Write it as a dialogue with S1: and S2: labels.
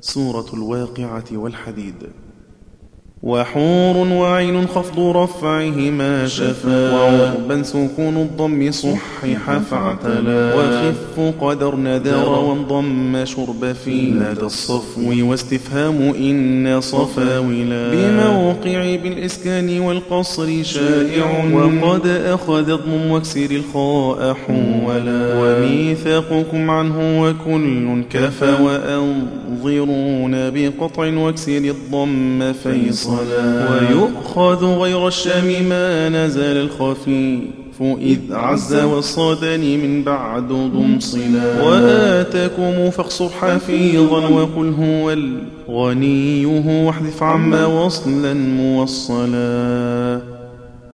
S1: سورة الواقعة والحديد. وحور وعين خفض رفعهما شفا وعربا سكون الضم صحح فاعتلا وخف قدر نذر وانضم شرب في لدى الصفو واستفهام إن صفاولا بموقع بالإسكان والقصر شائع وقد أخذ اضم واكسر الخاء حولا وميثاقكم عنه وكل كفى وأنظرون بقطع واكسر الضم فيصلا ويؤخذ غير الشام ما نزل الخفيف إذ عز والصدن من بعد ضم صلا. وآتكم فاقصر حفيظا وقل هو الغنيه واحذف عما وصلا موصلا.